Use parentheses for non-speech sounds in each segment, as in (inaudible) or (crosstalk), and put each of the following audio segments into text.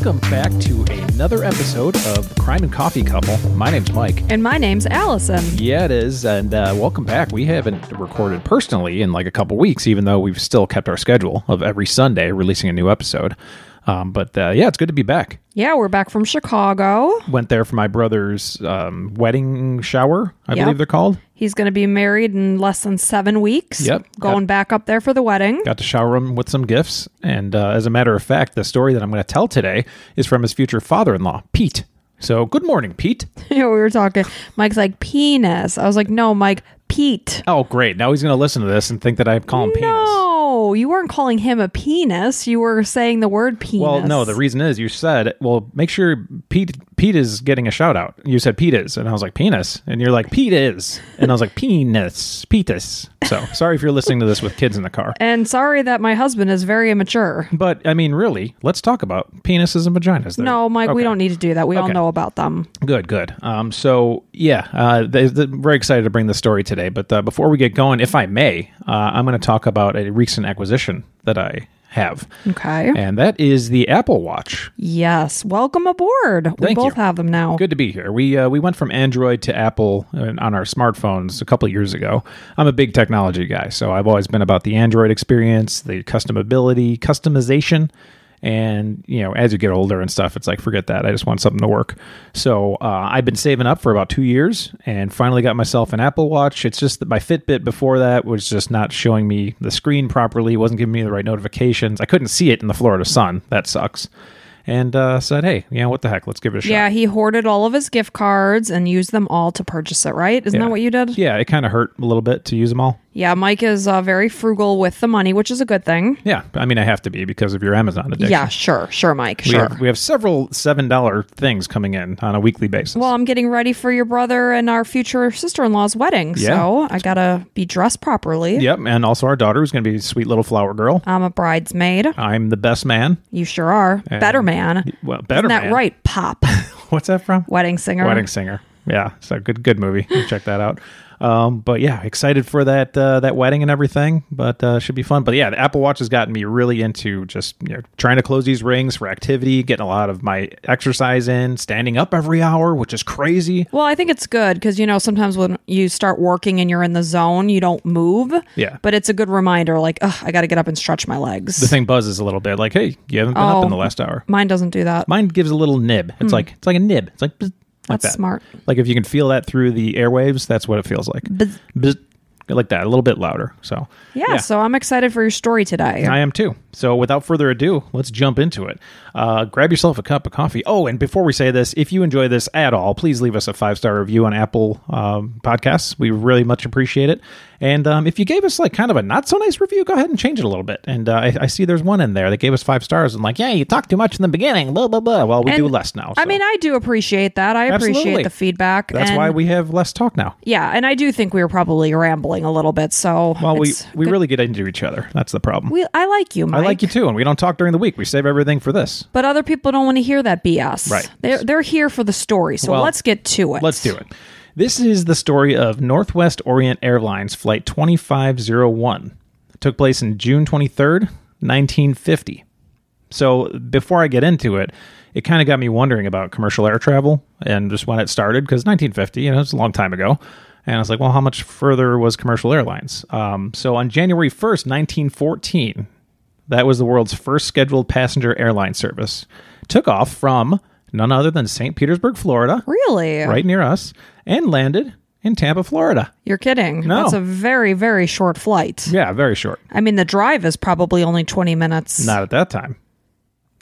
Welcome back to another episode of Crime and Coffee Couple. My name's Mike. And my name's Allison. Yeah, it is. And uh, welcome back. We haven't recorded personally in like a couple weeks, even though we've still kept our schedule of every Sunday releasing a new episode. Um, but uh, yeah, it's good to be back. Yeah, we're back from Chicago. Went there for my brother's um, wedding shower, I Yep. believe they're called. He's going to be married in less than seven weeks. Yep. Going back up there for the wedding. Got to shower him with some gifts. And uh, as a matter of fact, the story that I'm going to tell today is from his future father in law, Pete. So good morning, Pete. (laughs) Yeah, we were talking. Mike's like, penis. I was like, no, Mike, Pete. Oh, great. Now he's going to listen to this and think that I call him penis. No, you weren't calling him a penis. You were saying the word penis. Well, no, the reason is you said, well, make sure Pete Pete is getting a shout out. You said Pete is, and I was like, penis. And you're like, Pete is. And I was like, penis, Petus. So sorry if you're listening to this with kids in the car. And sorry that my husband is very immature. But I mean, really, let's talk about penises and vaginas. They're- No, Mike, we don't need to do that. We all know about them. Good, good. Um, so yeah, uh, they, they're very excited to bring the story today. But uh, before we get going, if I may, uh, I'm going to talk about a recent acquisition that I have, Okay. and that is the Apple Watch. Yes. Welcome aboard. We Thank both you. have them now. Good to be here. We uh, we went from Android to Apple uh, on our smartphones a couple of years ago. I'm a big technology guy, so I've always been about the Android experience, the customability, customization, and you know, as you get older and stuff, it's like forget that. I just want something to work. So uh, I've been saving up for about two years, and finally got myself an Apple Watch. It's just that my Fitbit before that was just not showing me the screen properly, wasn't giving me the right notifications. I couldn't see it in the Florida sun. That sucks. And uh, said, hey, yeah, what the heck? Let's give it a shot. Yeah, he hoarded all of his gift cards and used them all to purchase it, right? Isn't Yeah. that what you did? Yeah, it kind of hurt a little bit to use them all. Yeah, Mike is uh, very frugal with the money, which is a good thing. Yeah, I mean, I have to be because of your Amazon addiction. Yeah, sure, sure, Mike, we sure. have we have several seven dollar things coming in on a weekly basis. well, I'm getting ready for your brother and our future sister in law's wedding, Yeah. so I gotta be dressed properly. yep, and also our daughter is going to be a sweet little flower girl. I'm a bridesmaid. I'm the best man. You sure are. Better man. Well, better Isn't that man. right? Pop. (laughs) What's that from? Wedding singer. Wedding Singer. Yeah, so good good movie. Check that out. Um, but yeah, excited for that uh, that wedding and everything. But uh, should be fun. But yeah, the Apple Watch has gotten me really into just you know trying to close these rings for activity, getting a lot of my exercise in, standing up every hour, which is crazy. Well, I think it's good because, you know, sometimes when you start working and you're in the zone, you don't move. Yeah. But it's a good reminder, like, ugh, I got to get up and stretch my legs. The thing buzzes a little bit, like, hey, you haven't been up Oh. in the last hour. Mine doesn't do that. Mine gives a little nib. It's like it's like a nib. It's like bzz, like That's that. smart. Like if you can feel that through the airwaves, that's what it feels like. Bzz. Bzz, like that, a little bit louder. So Yeah, so I'm excited for your story today. I am too. So without further ado, let's jump into it. Uh, grab yourself a cup of coffee. Oh, and before we say this, if you enjoy this at all, please leave us a five star review on Apple um, Podcasts. We really much appreciate it. And um, if you gave us like kind of a not so nice review, go ahead and change it a little bit. And uh, I, I see there's one in there that gave us five stars and like, yeah, you talked too much in the beginning. Blah blah blah. Well, we do less now. I mean, I do appreciate that. I Absolutely. appreciate the feedback. that's and- why we have less talk now. Yeah, and I do think we were probably rambling a little bit. So Well, we we good- really get into each other. That's the problem. we I like you, Mike. Like you too, and we don't talk during the week. We save everything for this. But other people don't want to hear that BS. Right. They're they're here for the story. So Well, let's get to it. Let's do it. This is the story of Northwest Orient Airlines Flight 2501. It took place in June 23rd, 1950. So before I get into it, it kind of got me wondering about commercial air travel and just when it started, because 1950, you know, it's a long time ago. And I was like, well, how much further was commercial airlines? Um, so on January 1st, 1914, that was the world's first scheduled passenger airline service. Took off from none other than St. Petersburg, Florida, Really? right near us, and landed in Tampa, Florida. You're kidding. No. That's a very, very short flight. Yeah, very short. I mean, the drive is probably only 20 minutes. Not at that time.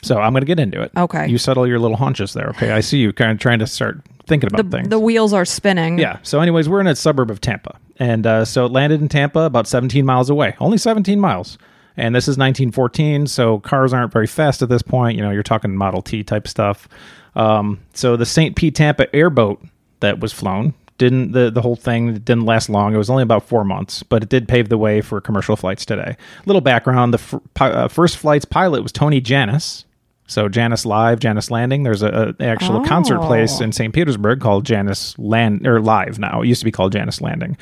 So I'm going to get into it. Okay. You settle your little haunches there. Okay. I see you kind of trying to start thinking about the, things. the wheels are spinning. yeah. So, anyways, we're in a suburb of Tampa. And uh, so it landed in Tampa about 17 miles away, only 17 miles. And this is 1914. So cars aren't very fast at this point. You know, you're talking Model T type stuff. Um, so the St. Pete Tampa airboat that was flown didn't the, the whole thing didn't last long it was only about four months but it did pave the way for commercial flights today little background the f- pi- uh, first flight's pilot was Tony Jannus so Jannus Live, Jannus Landing. There's a, a actual concert place Oh. in St. Petersburg called Jannus Land or Live now. It used to be called Jannus Landing.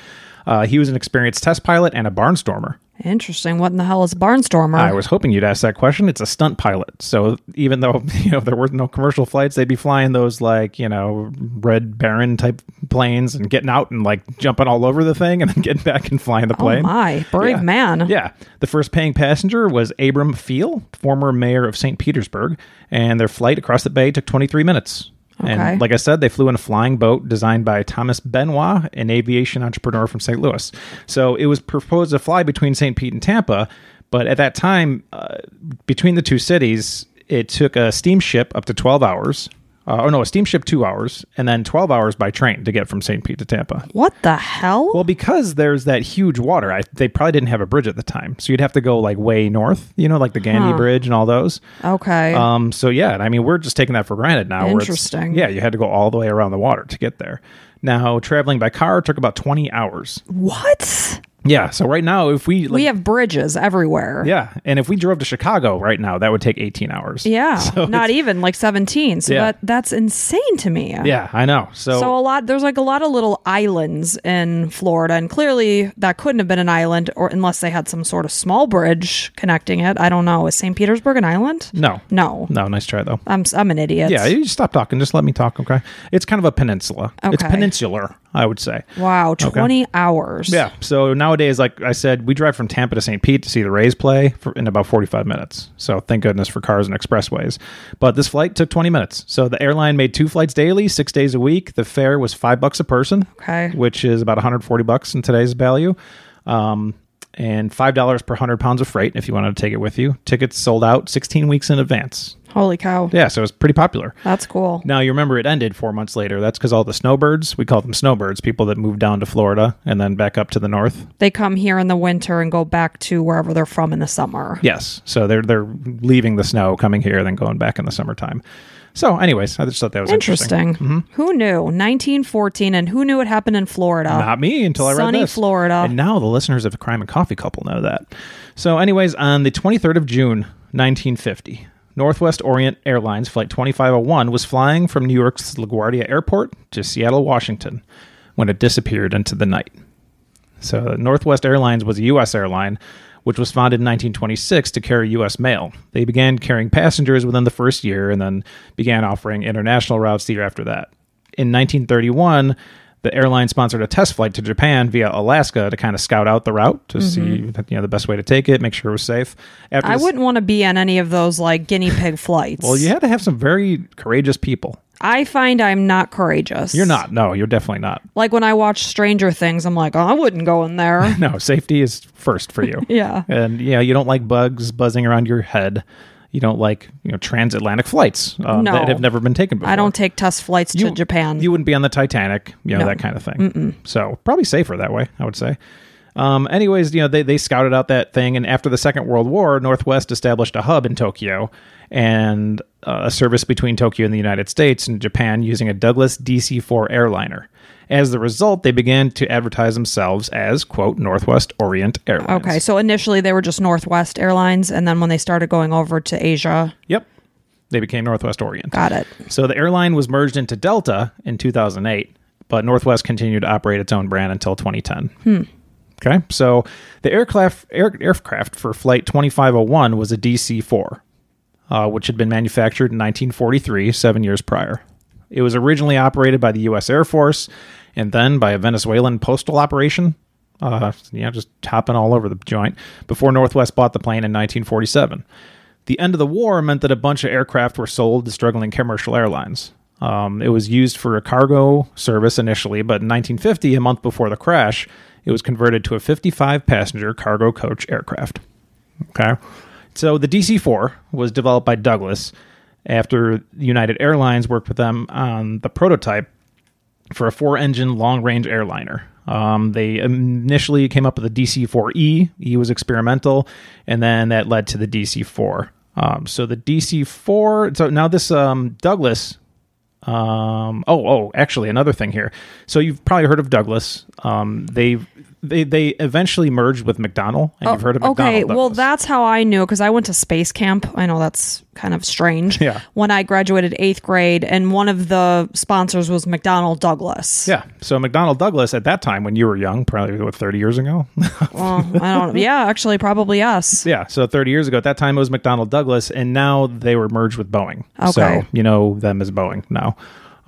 Uh, he was an experienced test pilot and a barnstormer. Interesting. What in the hell is a barnstormer? I was hoping you'd ask that question. It's a stunt pilot. So even though (laughs) you know there were no commercial flights, they'd be flying those like you know Red Baron type planes and getting out and like jumping all over the thing and then (laughs) getting back and flying the oh, plane. oh my, brave Yeah. man. Yeah. The first paying passenger was Abram Pheil, former mayor of St. Petersburg, and their flight across the bay took 23 minutes. Okay. And like I said, they flew in a flying boat designed by Thomas Benoist, an aviation entrepreneur from St. Louis. So it was proposed to fly between St. Pete and Tampa, but at that time, uh, between the two cities, it took a steamship up to 12 hours. Uh, oh no, a steamship two hours, and then 12 hours by train to get from St. Pete to Tampa. What the hell? Well, because there's that huge water, I, they probably didn't have a bridge at the time, so you'd have to go like way north, you know, like the Gandy Huh. Bridge and all those. okay. Um, so yeah, I mean, we're just taking that for granted now. Interesting. Yeah, you had to go all the way around the water to get there. Now, traveling by car took about 20 hours. what? Yeah, so right now, if we like, we have bridges everywhere. yeah, and if we drove to Chicago right now, that would take 18 hours. Yeah, (laughs) So not even like 17. So Yeah. that that's insane to me. Yeah, I know. So, So a lot there's like a lot of little islands in Florida and clearly that couldn't have been an island or unless they had some sort of small bridge connecting it. I don't know. Is St. Petersburg an island? no, No. no, nice try though. I'm I'm an idiot. Yeah, you stop talking. Just let me talk, okay? It's kind of a peninsula. Okay. It's peninsular, I would say. Wow, 20 hours. Yeah. So nowadays, like I said, we drive from Tampa to St. Pete to see the Rays play for, in about 45 minutes. So thank goodness for cars and expressways. But this flight took 20 minutes. So the airline made two flights daily, six days a week. The fare was five bucks a person, Okay. which is about 140 bucks in today's value. Um, and $5 per 100 pounds of freight if you wanted to take it with you. Tickets sold out 16 weeks in advance. Holy cow. Yeah, so it was pretty popular. That's cool. Now you remember it ended four months later. That's because all the snowbirds, we call them snowbirds, people that moved down to Florida and then back up to the north. They come here in the winter and go back to wherever they're from in the summer. Yes, so they're they're leaving the snow, coming here, then going back in the summertime. So, anyways, I just thought that was interesting. Interesting. Mm-hmm. Who knew? 1914 and who knew it happened in Florida? Not me until I read Sunny this. Florida. and now the listeners of the Crime and Coffee Couple know that. So, anyways, on the 23rd of June, 1950. Northwest Orient Airlines Flight 2501 was flying from New York's LaGuardia Airport to Seattle, Washington, when it disappeared into the night. So, Northwest Airlines was a U.S. airline, which was founded in 1926 to carry U.S. mail. They began carrying passengers within the first year and then began offering international routes the year after that. In 1931, the airline sponsored a test flight to Japan via Alaska to kind of scout out the route to mm-hmm. see you know the best way to take it, make sure it was safe. After I this- wouldn't want to be on any of those like guinea pig flights. Well, you had to have some very courageous people. I find I'm not courageous. You're not. No, you're definitely not. Like when I watch Stranger Things, I'm like, oh, I wouldn't go in there. (laughs) No, safety is first for you. (laughs) yeah. and yeah, you don't like bugs buzzing around your head. You don't like you know transatlantic flights uh, No. that have never been taken before. I don't take test flights to You- Japan. You wouldn't be on the Titanic, you know No. that kind of thing. So probably safer that way, I would say. Um, anyways, you know they they scouted out that thing, and after the Second World War, Northwest established a hub in Tokyo and uh, a service between Tokyo and the United States and Japan using a Douglas DC-4 airliner. As the result, they began to advertise themselves as quote Northwest Orient Airlines. okay, so initially they were just Northwest Airlines, and then when they started going over to Asia, Yep. They became Northwest Orient. got it. So the airline was merged into Delta in 2008, but Northwest continued to operate its own brand until 2010. Okay, so the aircraft air, aircraft for Flight 2501 was a DC-4, uh, which had been manufactured in 1943, seven years prior. It was originally operated by the U.S. Air Force and then by a Venezuelan postal operation. Uh, just hopping all over the joint before Northwest bought the plane in 1947. The end of the war meant that a bunch of aircraft were sold to struggling commercial airlines. Um, it was used for a cargo service initially, but in 1950, a month before the crash, it was converted to a 55 passenger cargo coach aircraft. Okay. So the DC 4 was developed by Douglas after United Airlines worked with them on the prototype for a four engine long range airliner. Um, they initially came up with the DC 4E. E was experimental, and then that led to the DC 4. Um, so the DC 4, so now this um, Douglas. Um, oh, oh, actually, another thing here. So you've probably heard of Douglas. Um, they they they eventually merged with McDonnell. and you've oh, heard of McDonnell. Oh, okay, well, that's how I knew because I went to space camp. I know that's kind of strange. Yeah. When I graduated eighth grade, and one of the sponsors was McDonnell Douglas. yeah. So McDonnell Douglas at that time, when you were young, probably what thirty years ago. (laughs) Well, I don't. Yeah, actually, probably yes. yeah. So thirty years ago, at that time it was McDonnell Douglas, and now they were merged with Boeing. Okay. So you know them as Boeing now.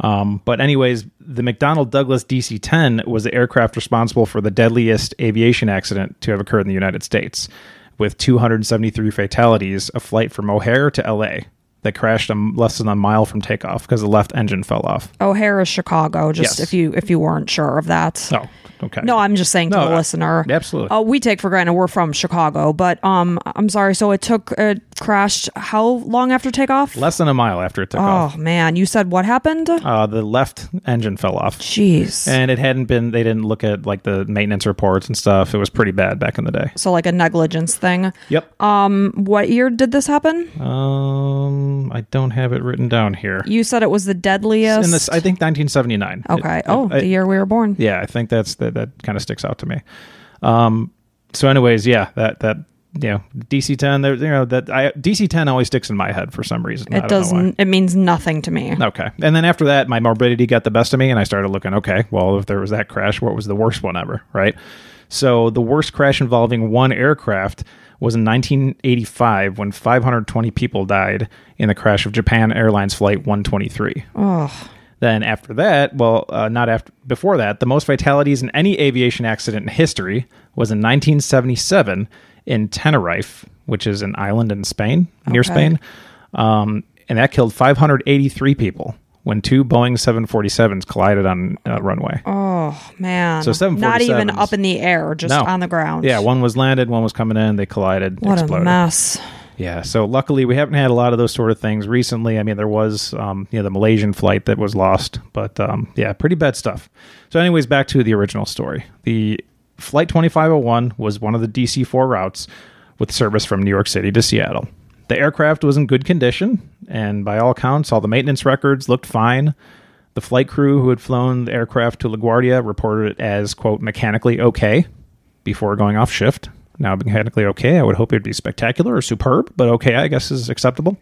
Um, but anyways, the McDonnell Douglas DC-10 was the aircraft responsible for the deadliest aviation accident to have occurred in the United States, with 273 fatalities. A flight from O'Hare to LA that crashed a, less than a mile from takeoff because the left engine fell off. O'Hare is Chicago. Just Yes. if you if you weren't sure of that. Oh, okay. No, I'm just saying to No, the I- listener. absolutely. Uh, we take for granted we're from Chicago, but um, I'm sorry. So it took it crashed how long after takeoff? less than a mile after it took off. oh man, you said what happened? Uh, the left engine fell off. Jeez. And it hadn't been, they didn't look at like the maintenance reports and stuff. It was pretty bad back in the day. so like a negligence thing. Yep. Um, what year did this happen? Um, I don't have it written down here. You said it was the deadliest. In this, I think 1979. okay. It- oh, I- the year we were born. yeah, I think that's that. That kind of sticks out to me. Um, so, anyways, yeah, that that you know, DC 10. There, you know, that I DC 10 always sticks in my head for some reason. It don't know why. doesn't. It means nothing to me. Okay. And then after that, my morbidity got the best of me, and I started looking, okay, well, if there was that crash, what was the worst one ever, right? So the worst crash involving one aircraft was in 1985 when 520 people died in the crash of Japan Airlines Flight 123. Oh, Then after that, well, uh, not after, before that, the most fatalities in any aviation accident in history was in 1977 in Tenerife, which is an island in Spain, near Okay. Spain. Um, and that killed 583 people when two Boeing 747s collided on a runway. oh man. So not even up in the air, just No. on the ground. Yeah, one was landed, one was coming in, they collided, What exploded. a mess. Yeah, so luckily we haven't had a lot of those sort of things recently. I mean, there was um, you know the Malaysian flight that was lost, but um, yeah, pretty bad stuff. So, anyways, back to the original story. The flight 2501 was one of the DC-4 routes with service from New York City to Seattle. The aircraft was in good condition, and by all accounts, all the maintenance records looked fine. The flight crew who had flown the aircraft to LaGuardia reported it as quote mechanically okay before going off shift. Now, mechanically okay, I would hope it would be spectacular or superb, but okay, I guess is acceptable.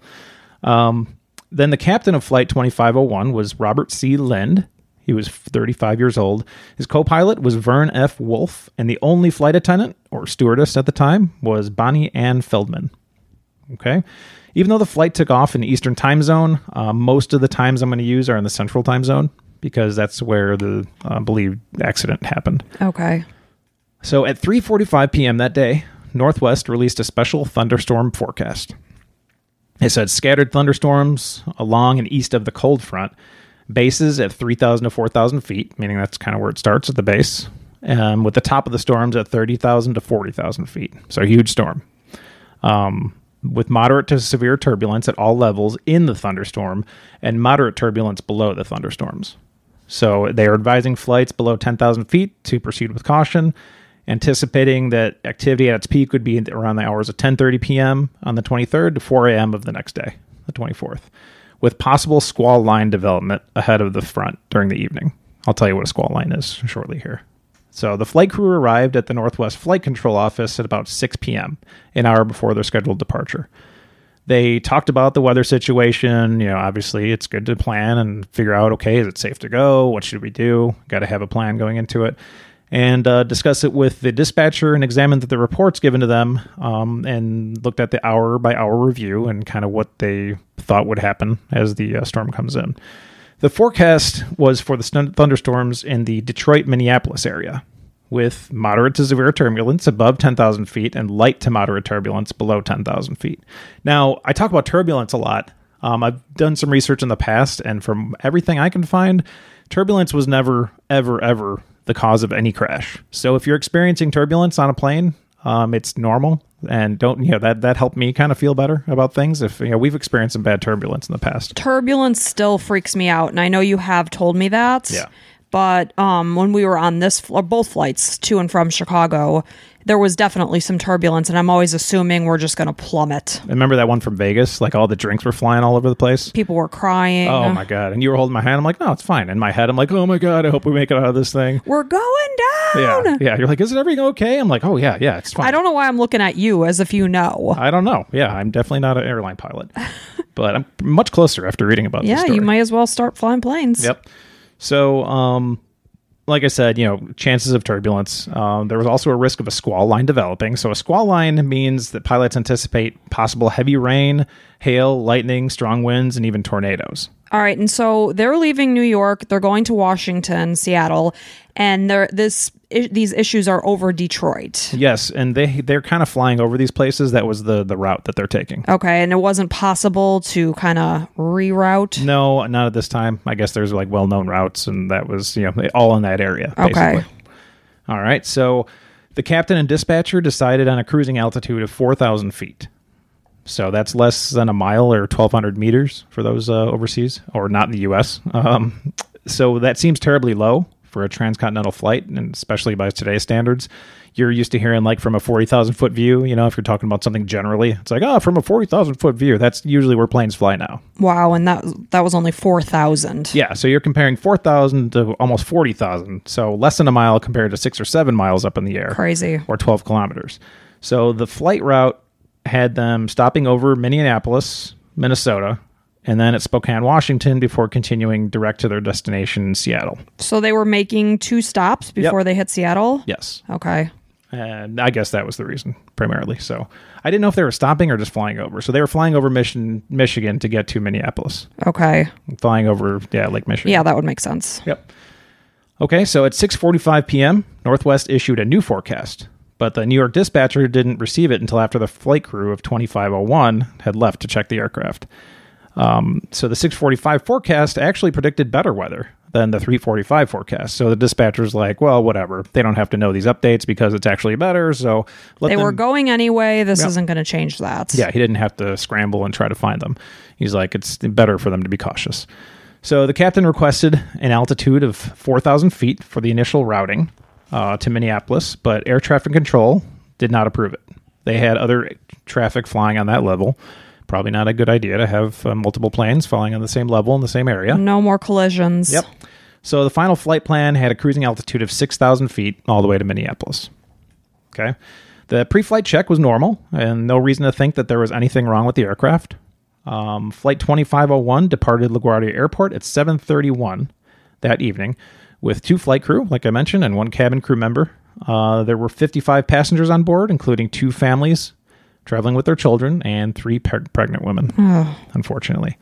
Um, then the captain of Flight 2501 was Robert C. Lind. He was 35 years old. His co pilot was Vern F. Wolf, and the only flight attendant or stewardess at the time was Bonnie Ann Feldman. Okay. Even though the flight took off in the Eastern time zone, uh, most of the times I'm going to use are in the Central time zone because that's where the uh, believed accident happened. Okay. So at 3:45 p.m. that day, Northwest released a special thunderstorm forecast. It said scattered thunderstorms along and east of the cold front, bases at 3,000 to 4,000 feet, meaning that's kind of where it starts at the base, um, with the top of the storms at 30,000 to 40,000 feet. So a huge storm. Um, with moderate to severe turbulence at all levels in the thunderstorm and moderate turbulence below the thunderstorms. So they are advising flights below 10,000 feet to proceed with caution, anticipating that activity at its peak would be around the hours of 10:30 p.m. on the 23rd to 4 a.m. of the next day, the 24th, with possible squall line development ahead of the front during the evening. I'll tell you what a squall line is shortly here. So the flight crew arrived at the Northwest Flight Control Office at about 6 p.m., an hour before their scheduled departure. They talked about the weather situation. You know, obviously, it's good to plan and figure out okay, is it safe to go? What should we do? Got to have a plan going into it. And uh, discuss it with the dispatcher and examined the reports given to them um, and looked at the hour by hour review and kind of what they thought would happen as the uh, storm comes in. The forecast was for the stun- thunderstorms in the Detroit, Minneapolis area, with moderate to severe turbulence above 10,000 feet and light to moderate turbulence below 10,000 feet. Now, I talk about turbulence a lot. Um, I've done some research in the past, and from everything I can find, turbulence was never, ever, ever the cause of any crash. So if you're experiencing turbulence on a plane, um, it's normal, and don't you know that that helped me kind of feel better about things. If you know we've experienced some bad turbulence in the past. Turbulence still freaks me out, and I know you have told me that. Yeah. But um, when we were on this fl- both flights to and from Chicago, there was definitely some turbulence, and I'm always assuming we're just going to plummet. Remember that one from Vegas? Like all the drinks were flying all over the place. People were crying. Oh my god! And you were holding my hand. I'm like, no, it's fine. In my head, I'm like, oh my god, I hope we make it out of this thing. We're going down. Yeah, yeah. You're like, is it everything okay? I'm like, oh yeah, yeah, it's fine. I don't know why I'm looking at you as if you know. I don't know. Yeah, I'm definitely not an airline pilot, (laughs) but I'm much closer after reading about. this Yeah, you might as well start flying planes. Yep. So, um, like I said, you know, chances of turbulence. Um, there was also a risk of a squall line developing. So, a squall line means that pilots anticipate possible heavy rain, hail, lightning, strong winds, and even tornadoes. All right, and so they're leaving New York. They're going to Washington, Seattle, and they're this these issues are over Detroit. Yes, and they they're kind of flying over these places. That was the the route that they're taking. Okay, and it wasn't possible to kind of reroute. No, not at this time. I guess there's like well known routes, and that was you know all in that area. Okay. All right. So the captain and dispatcher decided on a cruising altitude of four thousand feet. So that's less than a mile or twelve hundred meters for those uh, overseas or not in the U.S. Um, so that seems terribly low for a transcontinental flight, and especially by today's standards. You're used to hearing like from a forty thousand foot view. You know, if you're talking about something generally, it's like oh, from a forty thousand foot view. That's usually where planes fly now. Wow, and that that was only four thousand. Yeah, so you're comparing 4,000 to almost 40,000. So less than a mile compared to six or seven miles up in the air. Crazy. Or 12 kilometers. So the flight route had them stopping over Minneapolis, Minnesota, and then at Spokane, Washington before continuing direct to their destination in Seattle. So they were making two stops before they hit Seattle. Yes. Okay. And I guess that was the reason primarily. So I didn't know if they were stopping or just flying over. So they were flying over Mission, Michigan to get to Minneapolis, Okay. flying over, yeah, Lake Michigan. Yeah, that would make sense. Yep. Okay, so at 6:45 p.m., Northwest issued a new forecast, but the New York dispatcher didn't receive it until after the flight crew of 2501 had left to check the aircraft. Um, so the 6:45 forecast actually predicted better weather than the 3:45 forecast. So the dispatcher's like, "Well, whatever. They don't have to know these updates because it's actually better." So let They them were going anyway. This isn't going to change that. yeah, he didn't have to scramble and try to find them. He's like, it's better for them to be cautious. So the captain requested an altitude of 4,000 feet for the initial routing uh, to Minneapolis, but air traffic control did not approve it. They had other traffic flying on that level. Probably not a good idea to have uh, multiple planes flying on the same level in the same area. No more collisions. Yep. So the final flight plan had a cruising altitude of 6,000 feet all the way to Minneapolis. Okay. The pre flight check was normal and no reason to think that there was anything wrong with the aircraft. Um, flight 2501 departed LaGuardia Airport at 731 that evening with two flight crew, like I mentioned, and one cabin crew member. Uh, there were 55 passengers on board, including two families traveling with their children and three preg- pregnant women, unfortunately.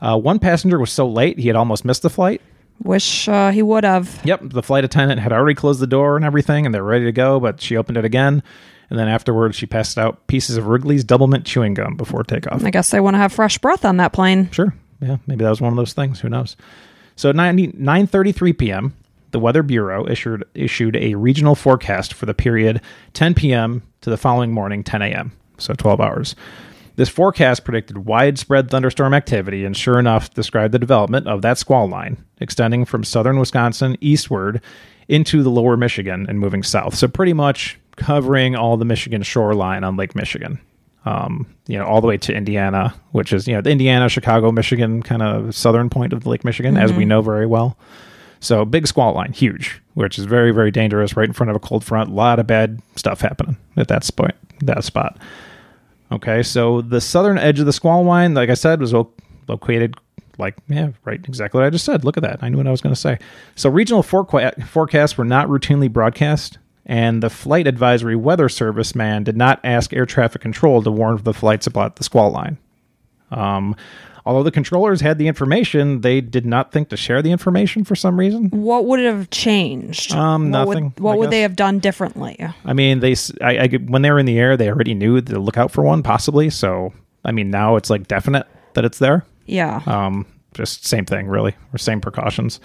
Uh, one passenger was so late he had almost missed the flight. Wish uh, he would have. Yep, the flight attendant had already closed the door and everything, and they're ready to go, but she opened it again. And then afterwards, she passed out pieces of Wrigley's Doublemint chewing gum before takeoff. I guess they want to have fresh breath on that plane. Sure. Yeah, maybe that was one of those things. Who knows? So at 9, 9.33 p.m., the Weather Bureau issued, issued a regional forecast for the period 10 p.m. to the following morning, 10 a.m., so 12 hours. This forecast predicted widespread thunderstorm activity and sure enough described the development of that squall line extending from southern Wisconsin eastward into the lower Michigan and moving south. So pretty much covering all the Michigan shoreline on Lake Michigan. Um, you know, all the way to Indiana, which is, you know, the Indiana, Chicago, Michigan kind of southern point of the Lake Michigan, as we know very well. So big squall line, huge, which is very, very dangerous right in front of a cold front. A lot of bad stuff happening at that spot. That spot. Okay, so the southern edge of the squall line, like I said, was located like yeah, right, exactly what I just said. Look at that. I knew what I was going to say. So regional foreca- forecasts were not routinely broadcast, and the flight advisory weather service man did not ask air traffic control to warn the flights about the squall line. Um, although the controllers had the information, they did not think to share the information for some reason. What would it have changed? Um, what nothing, Would, what I would they have done differently? I mean, they I, I when they were in the air, they already knew to look out for one, possibly. So, I mean, now it's like definite that it's there. Yeah. Um, just same thing, really, or same precautions.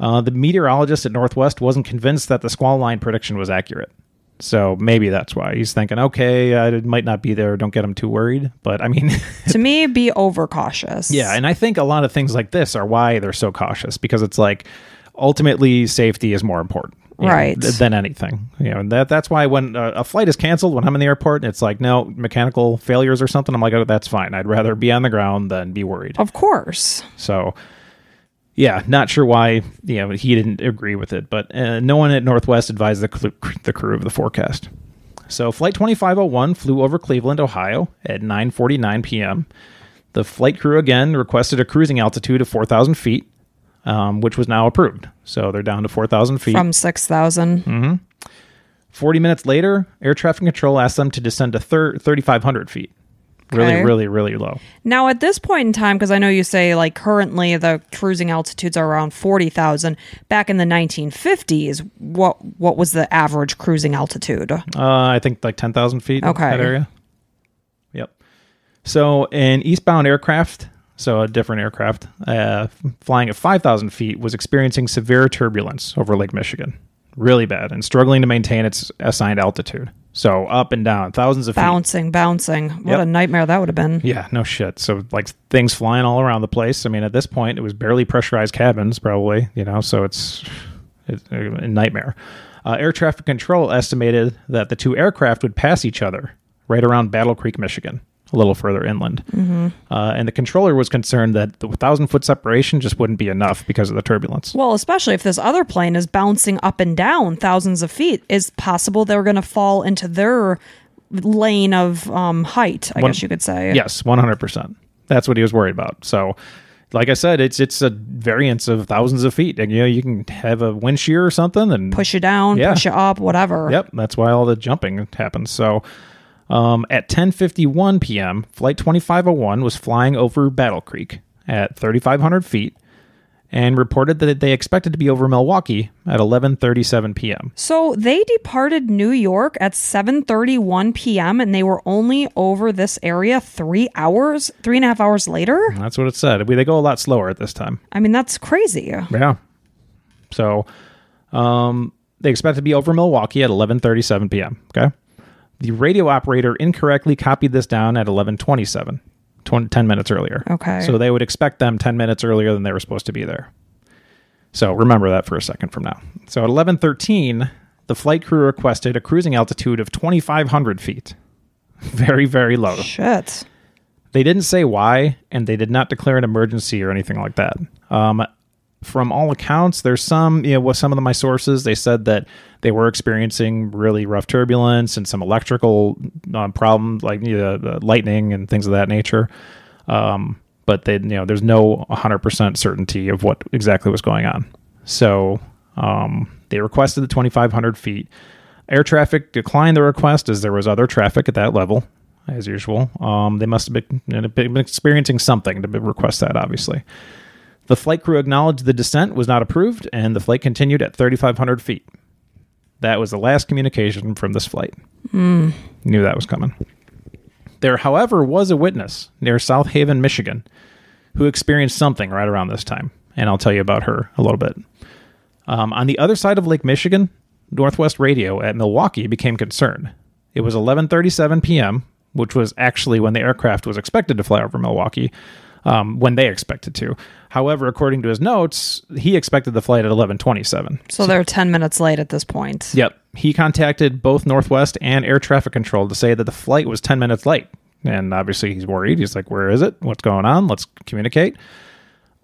Uh, the meteorologist at Northwest wasn't convinced that the squall line prediction was accurate. So maybe that's why he's thinking, okay, uh, it might not be there. Don't get him too worried. But I mean, (laughs) to me, be overcautious. yeah, and I think a lot of things like this are why they're so cautious because it's like ultimately safety is more important know, Right. th- than anything you know and that that's why when uh, a flight is canceled when i'm in the airport and it's like no mechanical failures or something i'm like oh that's fine i'd rather be on the ground than be worried Of course. so yeah not sure why you know he didn't agree with it but uh, no one at northwest advised the, cl- the crew of the forecast. So flight 2501 flew over cleveland ohio at 9.49 p.m the flight crew again requested a cruising altitude of 4000 feet um, which was now approved. So they're down to 4000 feet. From 6,000. 40 minutes later air traffic control asked them to descend to thir- 3500 feet really Okay. really really low Now, at this point in time, because I know you say like currently the cruising altitudes are around 40,000. Back in the 1950s, what what was the average cruising altitude? Uh, I think like 10,000 feet. Okay. That area. Yep. So an eastbound aircraft, so a different aircraft, uh, flying at 5,000 feet, was experiencing severe turbulence over Lake Michigan. Really bad and struggling to maintain its assigned altitude. So up and down, thousands of feet. Bouncing, bouncing. What Yep. a nightmare that would have been. Yeah, no shit. So like things flying all around the place. I mean, at this point, it was barely pressurized cabins, probably. You know, so it's, it's a nightmare. Uh, air traffic control estimated that the two aircraft would pass each other right around Battle Creek, Michigan, a little further inland. Mm-hmm. Uh, and the controller was concerned that the thousand foot separation just wouldn't be enough because of the turbulence. Well, especially if this other plane is bouncing up and down thousands of feet, is possible they're going to fall into their lane of um, height. I One- guess you could say. Yes, one hundred percent. That's what he was worried about. So, like I said, it's it's a variance of thousands of feet, and you know you can have a wind shear or something, and Push you down, Yeah. push you up, whatever. Yep, that's why all the jumping happens. So, um, at 10:51 p.m., flight 2501 was flying over Battle Creek at 3,500 feet, and reported that they expected to be over Milwaukee at 11:37 p.m. So they departed New York at 7:31 p.m. and they were only over this area three hours, three and a half hours later. That's what it said. They go a lot slower at this time. I mean, that's crazy. Yeah. So, um, they expect to be over Milwaukee at 11:37 p.m. Okay. The radio operator incorrectly copied this down at 11:27, 20 10 minutes earlier. Okay. So they would expect them 10 minutes earlier than they were supposed to be there. So remember that for a second from now. So at 11:13, the flight crew requested a cruising altitude of 2,500 feet. (laughs) Very, very low. Shit. They didn't say why, and they did not declare an emergency or anything like that. Um, from all accounts, there's some, you know, with some of my sources, they said that they were experiencing really rough turbulence and some electrical uh, problems, like you know, the lightning and things of that nature. Um, but they, you know, there's no 100% certainty of what exactly was going on. So um, they requested the 2,500 feet. Air traffic declined the request as there was other traffic at that level, as usual. Um, they must have been, you know, been experiencing something to request that, obviously. The flight crew acknowledged the descent was not approved, and the flight continued at 3,500 feet. That was the last communication from this flight. Knew that was coming. There, however, was a witness near South Haven, Michigan, who experienced something right around this time, and I'll tell you about her a little bit. Um, on the other side of Lake Michigan, Northwest Radio at Milwaukee became concerned. It was 11:37 p.m., which was actually when the aircraft was expected to fly over Milwaukee, um, when they expected to. However, according to his notes, he expected the flight at 11:27. So they're 10 minutes late at this point. Yep. He contacted both Northwest and air traffic control to say that the flight was 10 minutes late. And obviously he's worried. He's like, Where is it? What's going on? Let's communicate.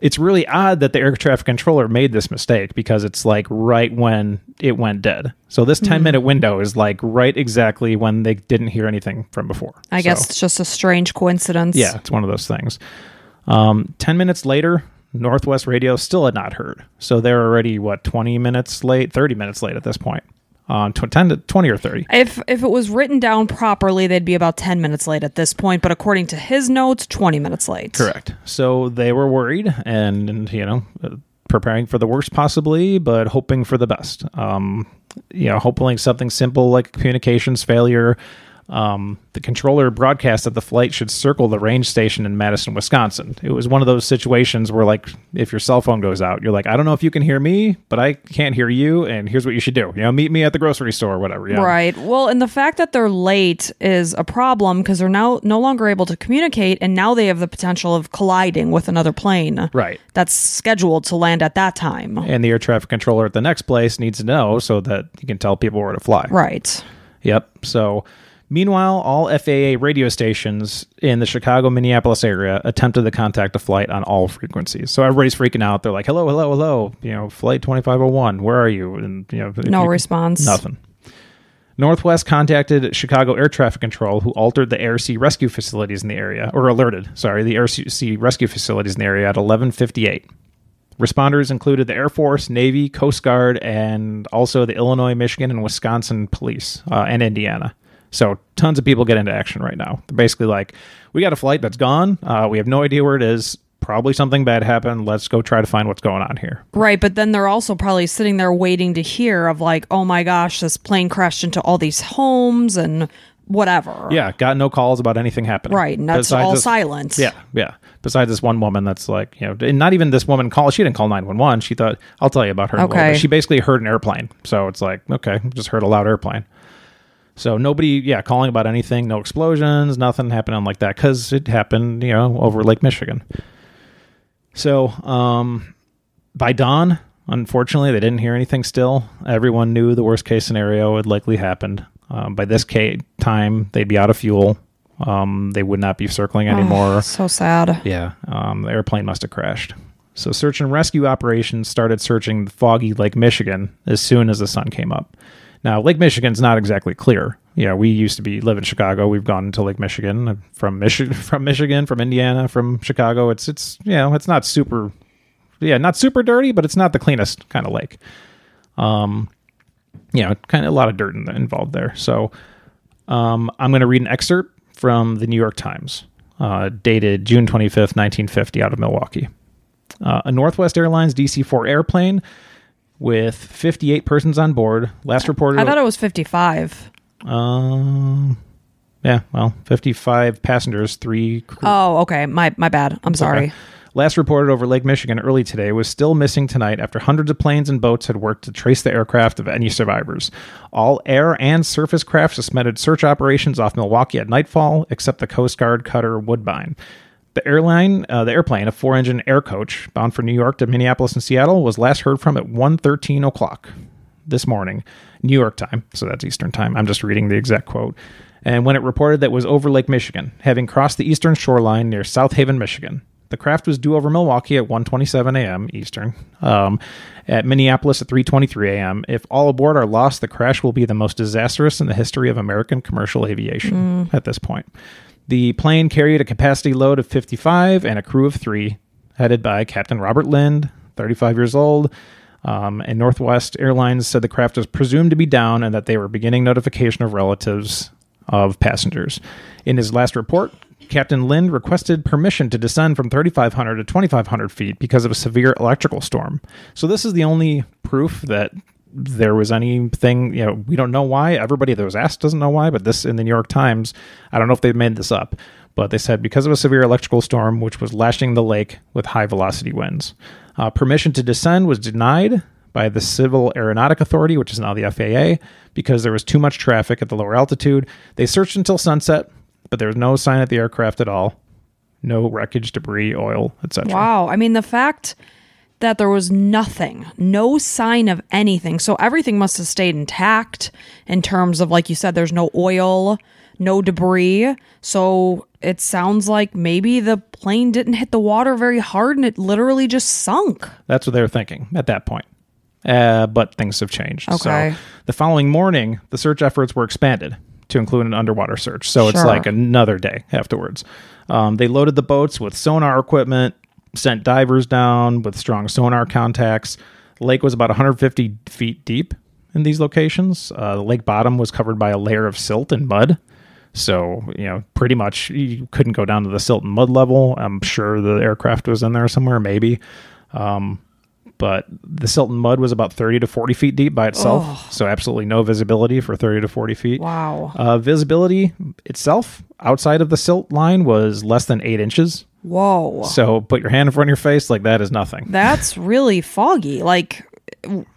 It's really odd that the air traffic controller made this mistake because it's like right when it went dead. So this 10 minute window is like right exactly when they didn't hear anything from before. I So- guess it's just a strange coincidence. yeah, it's one of those things. Um, 10 minutes later, Northwest Radio still had not heard. So they're already, what, 20 minutes late, 30 minutes late at this point. On tw 10 to 20 or 30. If if it was written down properly, they'd be about 10 minutes late at this point, but according to his notes, 20 minutes late. Correct. So they were worried and, and, you know, uh, preparing for the worst possibly, but hoping for the best. Um, you know, hoping something simple like communications failure Um, the controller broadcast that the flight should circle the range station in Madison, Wisconsin. It was one of those situations where, like, if your cell phone goes out, you're like, I don't know if you can hear me, but I can't hear you, and here's what you should do. You know, meet me at the grocery store or whatever. You know? Right. Well, and the fact that they're late is a problem because they're now no longer able to communicate, and now they have the potential of colliding with another plane. Right. That's scheduled to land at that time. And the air traffic controller at the next place needs to know so that you can tell people where to fly. Right. Yep. So, meanwhile, all FAA radio stations in the Chicago, Minneapolis area attempted to contact a flight on all frequencies. So everybody's freaking out. They're like, "Hello, hello, hello! You know, flight twenty five hundred one. Where are you?" And you know, No you- response. Nothing. Northwest contacted Chicago Air Traffic Control, who altered the air sea rescue facilities in the area, or alerted, sorry, the air sea rescue facilities in the area at 11:58. Responders included the Air Force, Navy, Coast Guard, and also the Illinois, Michigan, and Wisconsin police uh, and Indiana. So tons of people get into action right now. They're basically like, we got a flight that's gone. Uh, we have no idea where it is. Probably something bad happened. Let's go try to find what's going on here. Right, but then they're also probably sitting there waiting to hear of like, oh my gosh, this plane crashed into all these homes and whatever. Yeah, got no calls about anything happening. Right, and that's Besides all this- silence. Yeah, yeah. Besides this one woman that's like, you know, and not even this woman called. She didn't call nine one one. She thought, I'll tell you about her. In a little Okay. She basically heard an airplane. So it's like, okay, just heard a loud airplane. So nobody, yeah, calling about anything. No explosions. Nothing happening like that because it happened, you know, over Lake Michigan. So um, by dawn, unfortunately, they didn't hear anything. Still, everyone knew the worst case scenario had likely happened. Um, by this ca- time, they'd be out of fuel. Um, they would not be circling anymore. So sad. Yeah, um, the airplane must have crashed. So search and rescue operations started searching the foggy Lake Michigan as soon as the sun came up. Now, Lake Michigan's not exactly clear. Yeah, we used to be live in Chicago. We've gone to Lake Michigan uh, from Michigan, (laughs) from Michigan, from Indiana, from Chicago. It's it's you know it's not super, yeah, not super dirty, but it's not the cleanest kind of lake. Um, you know, kind of a lot of dirt in, involved there. So, um, I'm going to read an excerpt from the New York Times, uh, dated June 25th, 1950, out of Milwaukee. Uh, a Northwest Airlines DC 4 airplane with 58 persons on board, last reported. I thought it was 55. um, yeah, well, 55 passengers, three crew. Oh, okay. My my bad. I'm sorry. Okay. Last reported over Lake Michigan early today was still missing tonight after hundreds of planes and boats had worked to trace the aircraft of any survivors. All air and surface craft suspended search operations off Milwaukee at nightfall, except the Coast Guard cutter Woodbine. The airline, uh, the airplane, a four-engine air coach bound for New York to Minneapolis and Seattle, was last heard from at 1.13 o'clock this morning, New York time. So that's Eastern time. I'm just reading the exact quote. And when it reported that it was over Lake Michigan, having crossed the eastern shoreline near South Haven, Michigan. The craft was due over Milwaukee at 1:27 a.m. Eastern, um, at Minneapolis at 3:23 a.m. If all aboard are lost, the crash will be the most disastrous in the history of American commercial aviation at this point. The plane carried a capacity load of 55 and a crew of three, headed by Captain Robert Lind, 35 years old. Um, and Northwest Airlines said the craft was presumed to be down and that they were beginning notification of relatives of passengers. In his last report, Captain Lind requested permission to descend from 3,500 to 2,500 feet because of a severe electrical storm. So this is the only proof that there was anything. You know, we don't know why. Everybody that was asked doesn't know why. But this in the New York Times, I don't know if they made this up, but they said because of a severe electrical storm which was lashing the lake with high velocity winds, uh, permission to descend was denied by the Civil Aeronautic Authority, which is now the FAA, because there was too much traffic at the lower altitude. They searched until sunset, but there was no sign of the aircraft at all. No wreckage, debris, oil, etc. Wow. I mean, the fact that there was nothing, no sign of anything. So everything must have stayed intact in terms of, like you said, there's no oil, no debris. So it sounds like maybe the plane didn't hit the water very hard and it literally just sunk. That's what they were thinking at that point. Uh, but things have changed. Okay. So the following morning, the search efforts were expanded to include an underwater search. So it's like another day afterwards. Um, they loaded the boats with sonar equipment, sent divers down with strong sonar contacts. The lake was about 150 feet deep in these locations. Uh, the lake bottom was covered by a layer of silt and mud. So, you know, pretty much you couldn't go down to the silt and mud level. I'm sure the aircraft was in there somewhere, maybe. Um, but the silt and mud was about 30 to 40 feet deep by itself. So absolutely no visibility for 30 to 40 feet. Wow. Uh, visibility itself outside of the silt line was less than eight inches. Whoa. So put your hand in front of your face, like that is nothing. That's (laughs) really foggy. Like,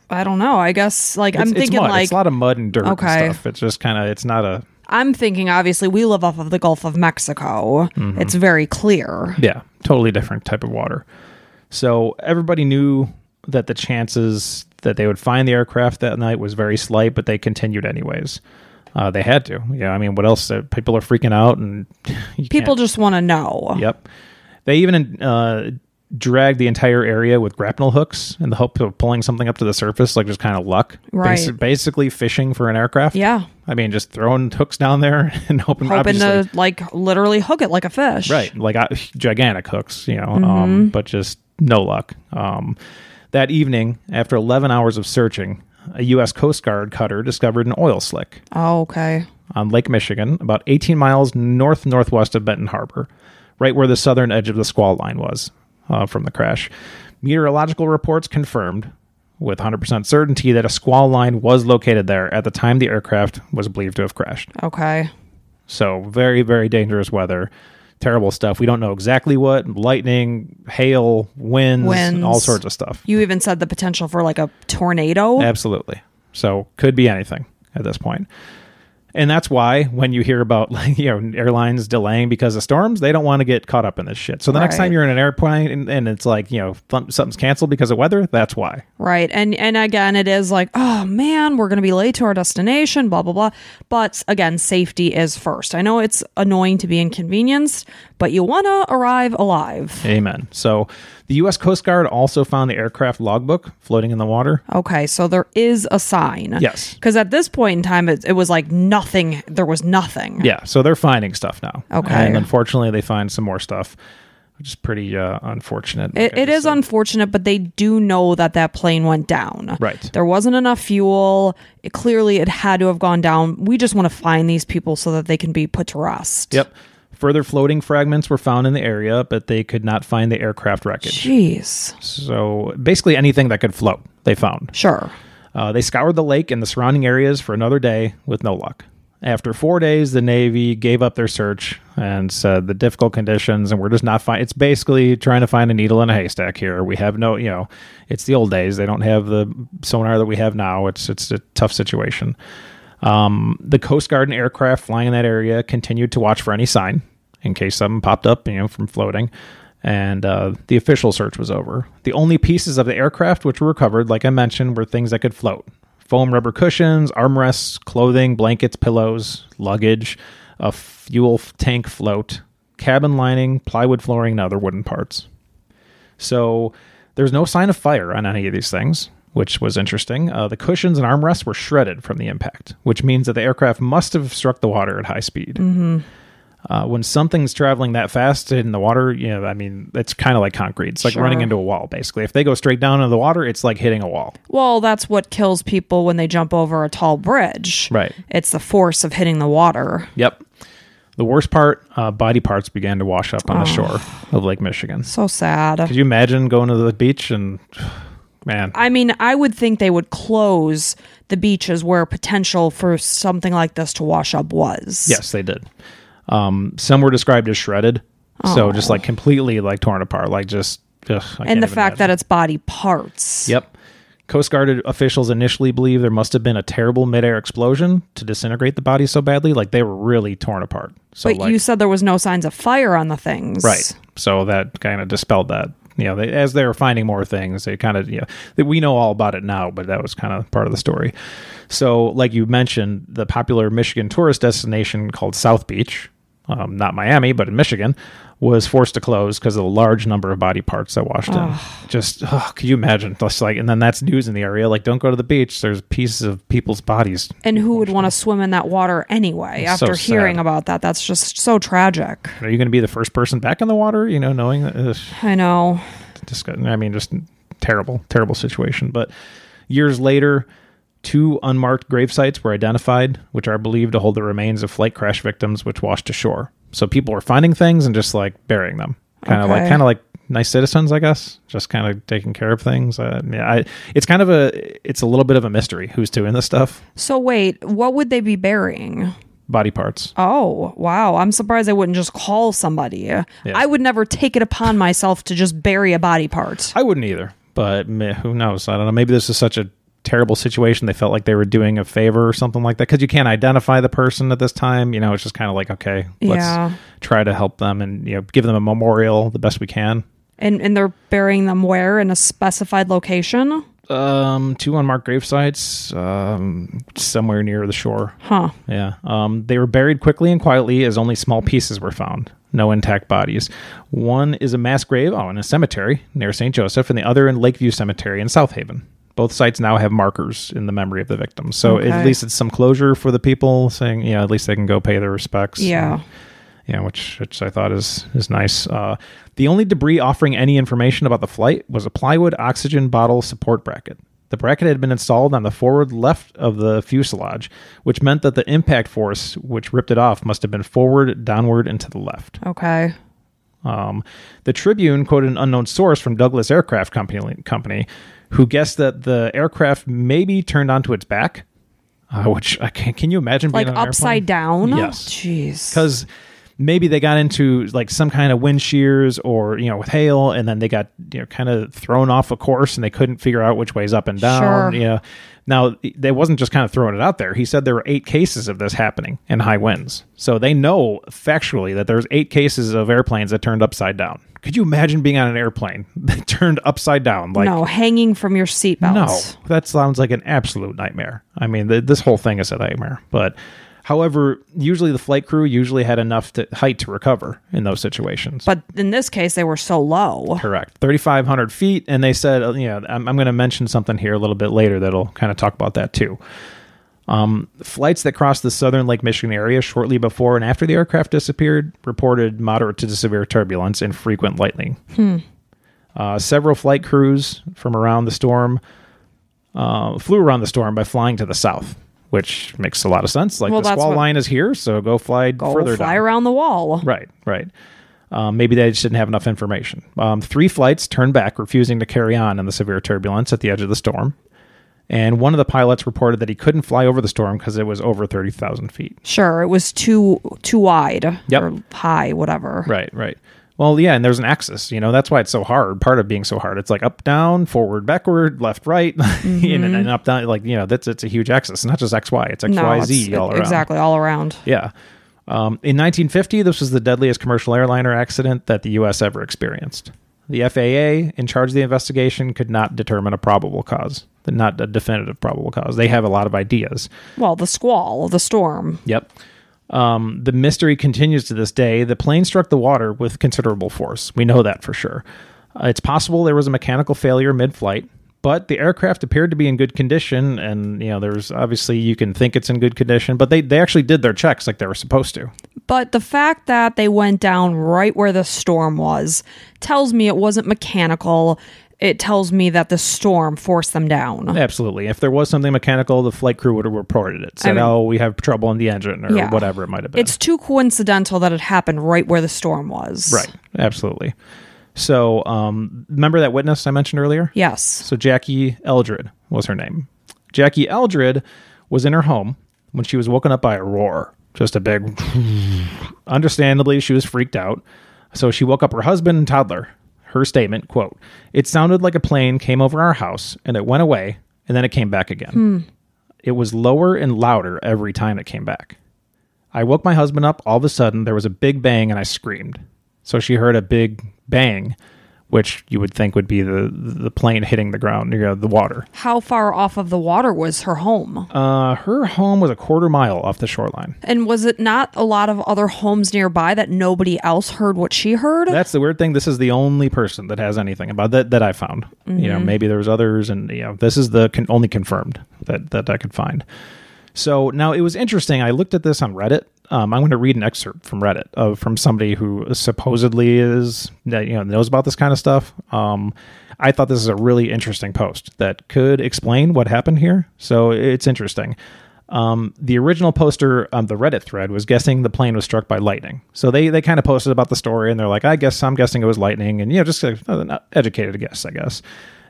I don't know. I guess, like, I'm It's- it's thinking, like, it's a lot of mud and dirt Okay. and stuff. It's just kind of, it's not a, I'm thinking, obviously, we live off of the Gulf of Mexico. Mm-hmm. It's very clear. Yeah, totally different type of water. So everybody knew that the chances that they would find the aircraft that night was very slight, but they continued anyways. Uh, they had to. Yeah, I mean, what else? Uh, people are freaking out, and (laughs) People just want to know. Yep. They even uh, dragged the entire area with grapnel hooks in the hope of pulling something up to the surface, like just kind of luck. Right. Basi- basically, fishing for an aircraft. Yeah. I mean, just throwing hooks down there (laughs) and hoping, Hoping to, like, literally hook it like a fish. right like uh, gigantic hooks you know Mm-hmm. um, but just no luck um, that evening after 11 hours of searching a u.s coast guard cutter discovered an oil slick Oh, okay. on lake michigan about 18 miles north northwest of benton harbor right where the southern edge of the squall line was uh, from the crash meteorological reports confirmed with 100% certainty that a squall line was located there at the time the aircraft was believed to have crashed Okay. so very, very dangerous weather. Terrible stuff. We don't know exactly what lightning, hail, winds, Winds. all sorts of stuff. You even said the potential for, like, a tornado. Absolutely. So could be anything at this point. And that's why when you hear about (laughs) like, you know airlines delaying because of storms, they don't want to get caught up in this shit. So the next time you're in an airplane and, and it's like you know th- something's canceled because of weather, that's why. Right. And and again it is like, oh man, we're gonna be late to our destination, blah blah blah. But again, safety is first. I know it's annoying to be inconvenienced, but you wanna arrive alive. Amen. So the U.S. Coast Guard also found the aircraft logbook floating in the water. Okay, so there is a sign. Yes. Because at this point in time it, it was like nothing there was nothing. Yeah, so they're finding stuff now. Okay. And unfortunately, they find some more stuff, which is pretty uh, unfortunate. It, it is unfortunate, but they do know that that plane went down. Right. There wasn't enough fuel. It, clearly, it had to have gone down. We just want to find these people so that they can be put to rest. Yep. Further floating fragments were found in the area, but they could not find the aircraft wreckage. Jeez. So basically, anything that could float, they found. Sure. Uh, they scoured the lake and the surrounding areas for another day with no luck. After four days, the Navy gave up their search and said the difficult conditions, and we're just not fine. It's basically trying to find a needle in a haystack here. We have no, you know, it's the old days. They don't have the sonar that we have now. It's it's a tough situation. Um, the Coast Guard and aircraft flying in that area continued to watch for any sign in case something popped up, you know, from floating. And uh, the official search was over. The only pieces of the aircraft which were recovered, like I mentioned, were things that could float foam rubber cushions, armrests, clothing, blankets, pillows, luggage, a fuel tank float, cabin lining, plywood flooring, and other wooden parts. So there's no sign of fire on any of these things, which was interesting. Uh, the cushions and armrests were shredded from the impact, which means that the aircraft must have struck the water at high speed. Uh, when something's traveling that fast in the water, you know, I mean, it's kind of like concrete. It's like Sure. running into a wall, basically. If they go straight down into the water, it's like hitting a wall. Well, that's what kills people when they jump over a tall bridge. Right. It's the force of hitting the water. Yep. The worst part, uh, body parts began to wash up on the shore of Lake Michigan. So sad. Could you imagine going to the beach and, man, I mean, I would think they would close the beaches where potential for something like this to wash up was. Yes, they did. Um, some were described as shredded, so just like completely like torn apart, like just. Ugh, And the fact that it's body parts. Yep. Coast Guard officials initially believe there must have been a terrible midair explosion to disintegrate the body so badly, like they were really torn apart. So But like, you said there was no signs of fire on the things. right. So that kind of dispelled that. You know, they, as they were finding more things, they kind of, you know, that we know all about it now, but that was kind of part of the story. So, like you mentioned, the popular Michigan tourist destination called South Beach, um, not Miami, but in Michigan, was forced to close because of the large number of body parts that washed in. Just, oh, could you imagine? Just like, and then that's news in the area. Like, don't go to the beach. There's pieces of people's bodies. And who would want to swim in that water anyway It's so after hearing about that? That's just so tragic. Are you going to be the first person back in the water? You know, knowing that. ugh. I know. just I mean, just terrible, terrible situation. But years later, two unmarked grave sites were identified, which are believed to hold the remains of flight crash victims which washed ashore. So people were finding things and just like burying them, kind of like kind of like nice citizens, I guess, just kind of taking care of things. Uh, yeah, I, it's kind of a it's a little bit of a mystery who's doing this stuff. So wait, what would they be burying? Body parts. Oh, wow. I'm surprised they wouldn't just call somebody. I would never take it upon myself to just bury a body part. I wouldn't either, but meh, who knows? I don't know. Maybe this is such a terrible situation. They felt like they were doing a favor or something like that because you can't identify the person at this time. You know, it's just kind of like okay, let's Yeah. try to help them and you know give them a memorial the best we can. And and they're burying them where in a specified location? Um, two unmarked grave sites, um, somewhere near the shore. Huh. Yeah. Um, they were buried quickly and quietly as only small pieces were found. No intact bodies. One is a mass grave oh, in a cemetery near St. Joseph, and the other in Lakeview Cemetery in South Haven. Both sites now have markers in the memory of the victims. So Okay. at least it's some closure for the people saying, yeah, at least they can go pay their respects. Yeah. Yeah, which which I thought is is nice. Uh, the only debris offering any information about the flight was a plywood oxygen bottle support bracket. The bracket had been installed on the forward left of the fuselage, which meant that the impact force which ripped it off must have been forward, downward, and to the left. Okay. Um, the Tribune quoted an unknown source from Douglas Aircraft Company, company who guessed that the aircraft maybe turned onto its back. Uh, which I can, can you imagine being Like upside down? Yes Jeez. because maybe they got into like some kind of wind shears or you know with hail and then they got you know kind of thrown off a course and they couldn't figure out which way's up and down Sure. you know now they wasn't just kind of throwing it out there he said there were eight cases of this happening in high winds so they know factually that there's eight cases of airplanes that turned upside down could you imagine being on an airplane (laughs) that turned upside down like no, hanging from your seatbelt. no, that sounds like an absolute nightmare. I mean, th- this whole thing is a nightmare. But, however, usually the flight crew usually had enough to, height to recover in those situations. But in this case, they were so low. Correct, thirty five hundred feet, and they said, uh, you know, I'm, I'm going to mention something here a little bit later that'll kind of talk about that too. Um, flights that crossed the southern Lake Michigan area shortly before and after the aircraft disappeared reported moderate to severe turbulence and frequent lightning. Uh, several flight crews from around the storm uh, flew around the storm by flying to the south, which makes a lot of sense. Like Well, the squall line is here, so go fly Go further fly down. around the wall. Right, right. Um, maybe they just didn't have enough information. Um, three flights turned back, refusing to carry on in the severe turbulence at the edge of the storm. And one of the pilots reported that he couldn't fly over the storm because it was over 30,000 feet. Sure, it was too too wide Yep. or high, whatever. Right, right. Well, yeah, and there's an axis. You know, that's why it's so hard. Part of being so hard, it's like up, down, forward, backward, left, right, (laughs) and, and up, down. Like you know, that's it's a huge axis. Not just X, Y. It's X, No, Y, all around. exactly all around. Yeah. Um, in 1950, this was the deadliest commercial airliner accident that the U.S. ever experienced. The FAA, in charge of the investigation, could not determine a probable cause, not a definitive probable cause. They have a lot of ideas. Well, the squall, the storm. Yep. Um, the mystery continues to this day. The plane struck the water with considerable force. We know that for sure. Uh, it's possible there was a mechanical failure mid flight, but the aircraft appeared to be in good condition. And, you know, there's obviously you can think it's in good condition, but they, they actually did their checks like they were supposed to. But the fact that they went down right where the storm was tells me it wasn't mechanical. It tells me that the storm forced them down. Absolutely. If there was something mechanical, the flight crew would have reported it. Said, I mean- oh, we have trouble in the engine or Yeah. whatever it might have been. It's too coincidental that it happened right where the storm was. right. Absolutely. So, um, remember that witness I mentioned earlier? Yes. So Jackie Eldred was her name. Jackie Eldred was in her home when she was woken up by a roar, just a big. (laughs) Understandably, she was freaked out. So she woke up her husband and toddler. Her statement, quote, "It sounded like a plane came over our house and it went away and then it came back again. It was lower and louder every time it came back. I woke my husband up. All of a sudden, there was a big bang and I screamed. So she heard a big bang, which you would think would be the the plane hitting the ground, you know, the water. How far off of the water was her home? Uh, her home was a quarter mile off the shoreline. And was it not a lot of other homes nearby that nobody else heard what she heard? That's the weird thing. This is the only person that has anything about that that I found. You know, maybe there was others, and you know, this is the con- only confirmed that that I could find. So now it was interesting. I looked at this on Reddit. Um, I'm going to read an excerpt from Reddit of from somebody who supposedly is that you know knows about this kind of stuff. Um, I thought this is a really interesting post that could explain what happened here. So it's interesting. Um, the original poster on the Reddit thread was guessing the plane was struck by lightning. So they they kind of posted about the story, and they're like, I guess I'm guessing it was lightning, and you know, just uh, an educated guess, I guess.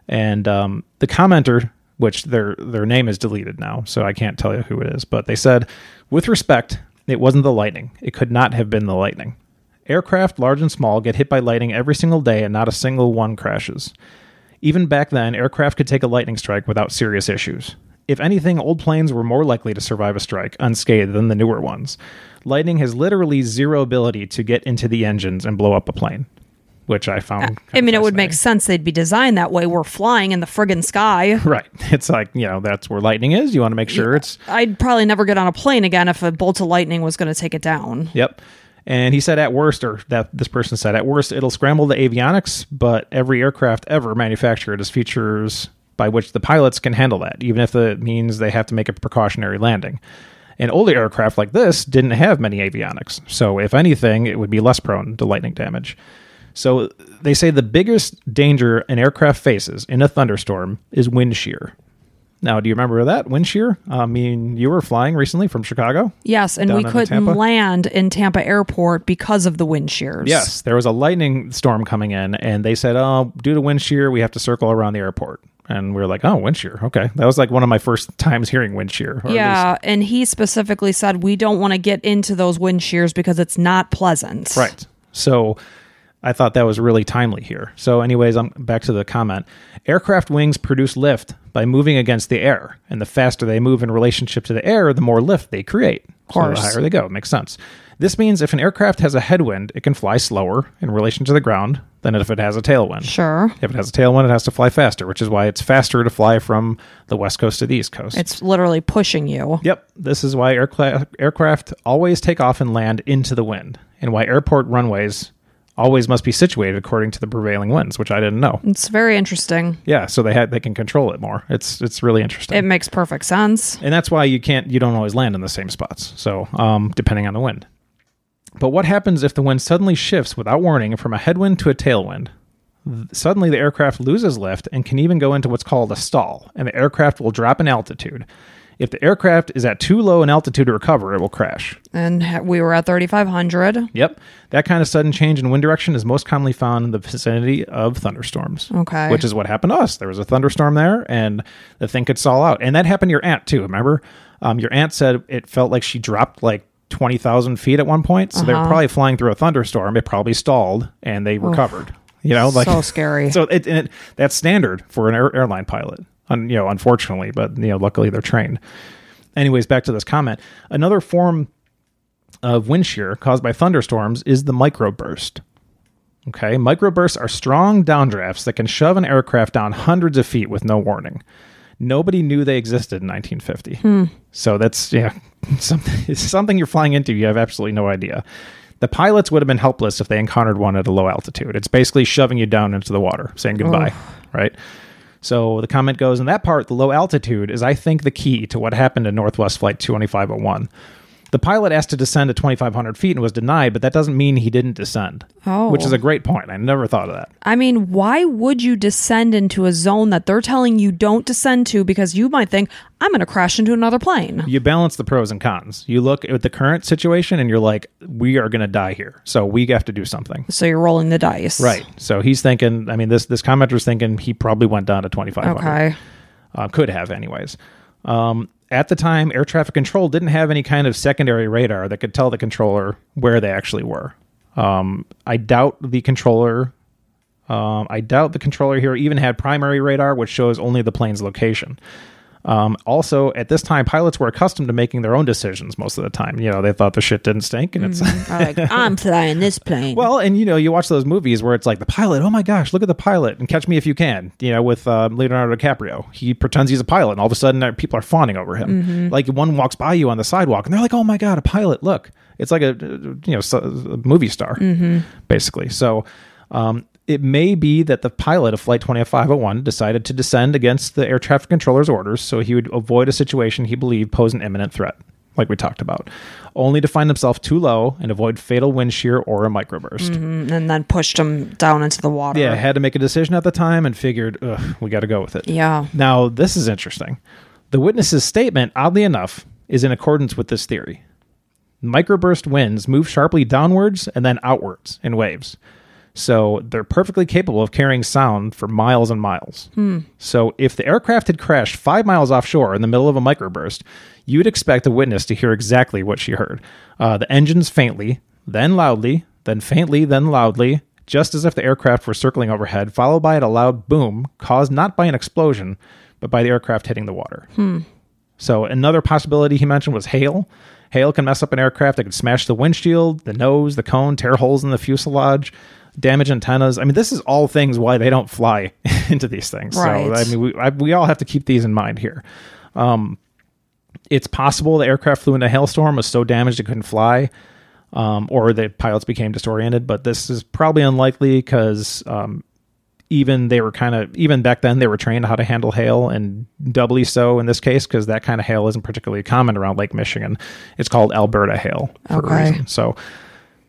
And um, the commenter, which their their name is deleted now, so I can't tell you who it is, but they said, with respect, it wasn't the lightning. It could not have been the lightning. Aircraft, large and small, get hit by lightning every single day, and not a single one crashes. Even back then, aircraft could take a lightning strike without serious issues. If anything, old planes were more likely to survive a strike unscathed than the newer ones. Lightning has literally zero ability to get into the engines and blow up a plane, which I found. I mean, it would make sense they'd be designed that way. We're flying in the friggin' sky. (laughs) Right. It's like, you know, that's where lightning is. You want to make sure it's. I'd probably never get on a plane again if a bolt of lightning was going to take it down. Yep. And he said, at worst, or that this person said, at worst, it'll scramble the avionics, but every aircraft ever manufactured has features by which the pilots can handle that, even if it means they have to make a precautionary landing. And older aircraft like this didn't have many avionics, so if anything, it would be less prone to lightning damage. So they say the biggest danger an aircraft faces in a thunderstorm is wind shear. Now, do you remember that wind shear? I mean, you were flying recently from Chicago. Yes, and we couldn't land in Tampa Airport because of the wind shears. Yes, there was a lightning storm coming in, and they said, "Oh, due to wind shear, we have to circle around the airport." And we were like, "Oh, wind shear. Okay." That was like one of my first (laughs) times hearing wind shear. or at least- Yeah, and he specifically said we don't want to get into those wind shears because it's not pleasant. right. So I thought that was really timely here. So, anyways, I'm back to the comment. Aircraft wings produce lift by moving against the air, and the faster they move in relationship to the air, the more lift they create. Of Course. So the higher they go. It makes sense. This means if an aircraft has a headwind, it can fly slower in relation to the ground than if it has a tailwind. Sure. If it has a tailwind, it has to fly faster, which is why it's faster to fly from the west coast to the east coast. It's literally pushing you. yep, this is why aircraft always take off and land into the wind, and why airport runways always must be situated according to the prevailing winds, which I didn't know. It's very interesting. Yeah, so they had they can control it more. It's it's really interesting. It makes perfect sense. and that's why you can't you don't always land in the same spots so um, depending on the wind but what happens if the wind suddenly shifts without warning from a headwind to a tailwind suddenly the aircraft loses lift and can even go into what's called a stall and the aircraft will drop in altitude if the aircraft is at too low an altitude to recover it will crash And we were at 3,500. Yep. That kind of sudden change in wind direction is most commonly found in the vicinity of thunderstorms. Okay. Which is what happened to us. There was a thunderstorm there and the thing could stall out. And that happened to your aunt too, remember? Um, your aunt said it felt like she dropped like 20,000 feet at one point. So they Uh-huh. were probably flying through a thunderstorm. It probably stalled and they recovered. You know, like so scary. (laughs) so it, and it that's standard for an air, airline pilot. Un, you know, unfortunately, but you know, luckily they're trained. Anyways, back to this comment. Another form of wind shear caused by thunderstorms is the microburst. Okay, microbursts are strong downdrafts that can shove an aircraft down hundreds of feet with no warning. Nobody knew they existed in 1950. Hmm. So that's yeah, (laughs) something something you're flying into. You have absolutely no idea. The pilots would have been helpless if they encountered one at a low altitude. It's basically shoving you down into the water, saying goodbye, right? So the comment goes, in that part, the low altitude is, I think, the key to what happened in Northwest Flight 22501. The pilot asked to descend to 2,500 feet and was denied, but that doesn't mean he didn't descend. Oh. Which is a great point. I never thought of that. I mean, why would you descend into a zone that they're telling you don't descend to because you might think, I'm going to crash into another plane? You balance the pros and cons. You look at the current situation and you're like, we are going to die here. So we have to do something. So you're rolling the dice. Right. So he's thinking, I mean, this, this commenter's thinking he probably went down to 2,500. Okay. uh, could have anyways um, at the time air traffic control didn't have any kind of secondary radar that could tell the controller where they actually were. Um, i doubt the controller um, i doubt the controller here even had primary radar which shows only the plane's location um, also at this time pilots were accustomed to making their own decisions most of the time you know they thought the shit didn't stink and it's like, I'm (laughs) flying this plane. well, and you know, you watch those movies where it's like the pilot. Oh my gosh, look at the pilot! And Catch Me If You Can. You know, with uh, Leonardo DiCaprio, he pretends he's a pilot, and all of a sudden, uh, people are fawning over him. Like one walks by you on the sidewalk, and they're like, "Oh my god, a pilot! Look!" It's like a uh, you know a movie star, basically. So. Um, it may be that the pilot of Flight 2501 decided to descend against the air traffic controller's orders so he would avoid a situation he believed posed an imminent threat, like we talked about, only to find himself too low and avoid fatal wind shear or a microburst. Mm-hmm. and then pushed him down into the water. Yeah, had to make a decision at the time and figured, Ugh, we got to go with it. Yeah. Now, this is interesting. The witness's statement, oddly enough, is in accordance with this theory. Microburst winds move sharply downwards and then outwards in waves. So they're perfectly capable of carrying sound for miles and miles. So if the aircraft had crashed five miles offshore in the middle of a microburst, you would expect a witness to hear exactly what she heard. Uh, the engines faintly, then loudly, then faintly, then loudly, just as if the aircraft were circling overhead, followed by a loud boom caused not by an explosion, but by the aircraft hitting the water. So another possibility he mentioned was hail. Hail can mess up an aircraft. It could smash the windshield, the nose, the cone, tear holes in the fuselage, damage antennas. I mean, this is all things why they don't fly (laughs) into these things. Right. So I mean, we I, we all have to keep these in mind here. Um, it's possible the aircraft flew into a hailstorm, was so damaged it couldn't fly, um, or the pilots became disoriented. But this is probably unlikely because um, even they were kind of even back then they were trained how to handle hail and doubly so in this case because that kind of hail isn't particularly common around lake michigan it's called alberta hail for a Okay. reason so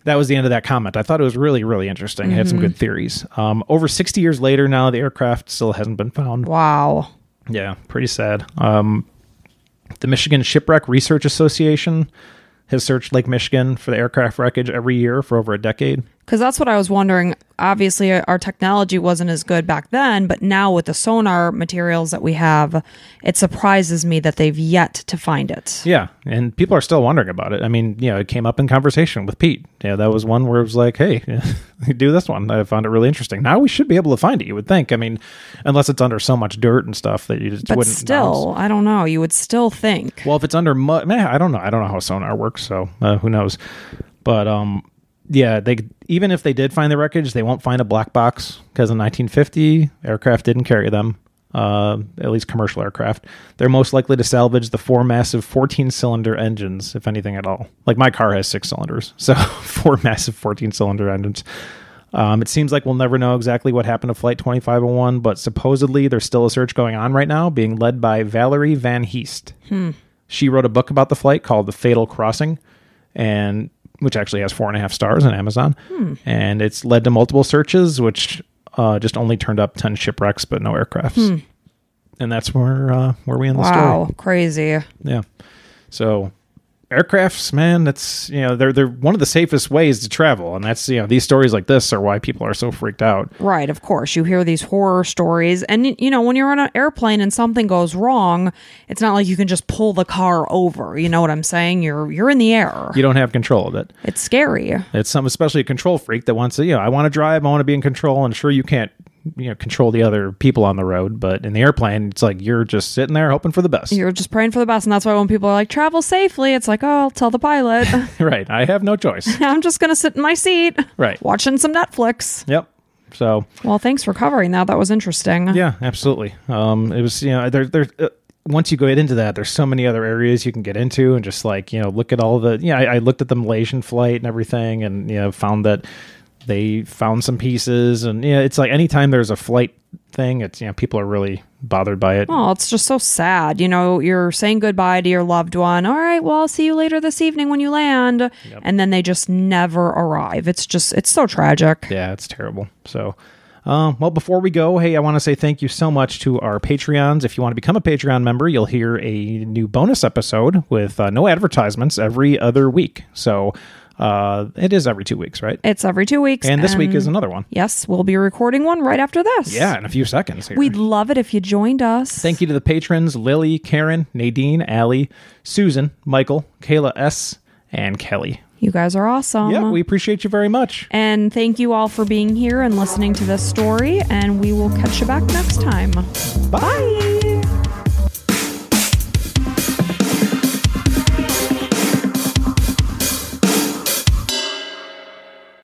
that was the end of that comment. I thought it was really really interesting. It had some good theories. Um, over 60 years later now the aircraft still hasn't been found. Wow. yeah pretty sad. Um, the michigan shipwreck research association has searched lake michigan for the aircraft wreckage every year for over a decade Because that's what I was wondering. Obviously, our technology wasn't as good back then, but now with the sonar materials that we have, it surprises me that they've yet to find it. Yeah, and people are still wondering about it. I mean, you know, it came up in conversation with Pete. Yeah, that was one where it was like, "Hey, (laughs) do this one." I found it really interesting. Now we should be able to find it. You would think. I mean, unless it's under so much dirt and stuff that you just But wouldn't. still, I don't know. You would still think. well, if it's under mud, man, I don't know. I don't know how sonar works, so uh, who knows? But um, yeah, they even if they did find the wreckage, they won't find a black box because in 1950 aircraft didn't carry them. Uh, at least commercial aircraft. They're most likely to salvage the four massive 14 cylinder engines, if anything at all. Like my car has six cylinders, (laughs) so four massive 14 cylinder engines. Um, it seems like we'll never know exactly what happened to Flight 2501, but supposedly there's still a search going on right now, being led by Valerie Van Heest. She wrote a book about the flight called The Fatal Crossing, and which actually has four and a half stars on Amazon. And it's led to multiple searches, which uh, just only turned up 10 shipwrecks, but no aircrafts. And that's where uh, where we end the story. Wow, crazy. Yeah. So aircrafts, man, that's you know, they're they're one of the safest ways to travel. And that's you know, these stories like this are why people are so freaked out. Right, of course. You hear these horror stories. And, you know, when you're on an airplane and something goes wrong, it's not like you can just pull the car over. You know what I'm saying? You're you're in the air. You don't have control of it. It's scary. It's some especially a control freak that wants to, you know, I want to drive, I want to be in control, and sure you can't you know control the other people on the road, but in the airplane, it's like you're just sitting there hoping for the best. You're just praying for the best. And that's why when people are like, travel safely, it's like, oh, I'll tell the pilot. (laughs) (laughs) right. I have no choice. (laughs) I'm just to sit in my seat Right. watching some Netflix. Yep. So Well, thanks for covering that. That was interesting. Yeah, absolutely. Um, it was you know there there. Uh, once you go into that, there's so many other areas you can get into, and just like you know, look at all the. Yeah, I, I looked at the Malaysian flight and everything, and you know, found that they found some pieces, and yeah, it's like anytime there's a flight thing, it's you know, people are really bothered by it. Oh, it's just so sad. You know, you're saying goodbye to your loved one. All right, well, I'll see you later this evening when you land. And then they just never arrive. It's just, it's so tragic. Yeah, it's terrible. So, um, well, before we go, hey, I want to say thank you so much to our Patreons. If you want to become a Patreon member, you'll hear a new bonus episode with uh, no advertisements every other week. So, uh, it is every two weeks, right? It's every two weeks. And this week is another one. Yes, we'll be recording one right after this. Yeah, in a few seconds. Here. We'd love it if you joined us. Thank you to the patrons Lily, Karen, Nadine, Allie, Susan, Michael, Kayla S., and Kelly. You guys are awesome. yeah, we appreciate you very much. and thank you all for being here and listening to this story. And we will catch you back next time. Bye.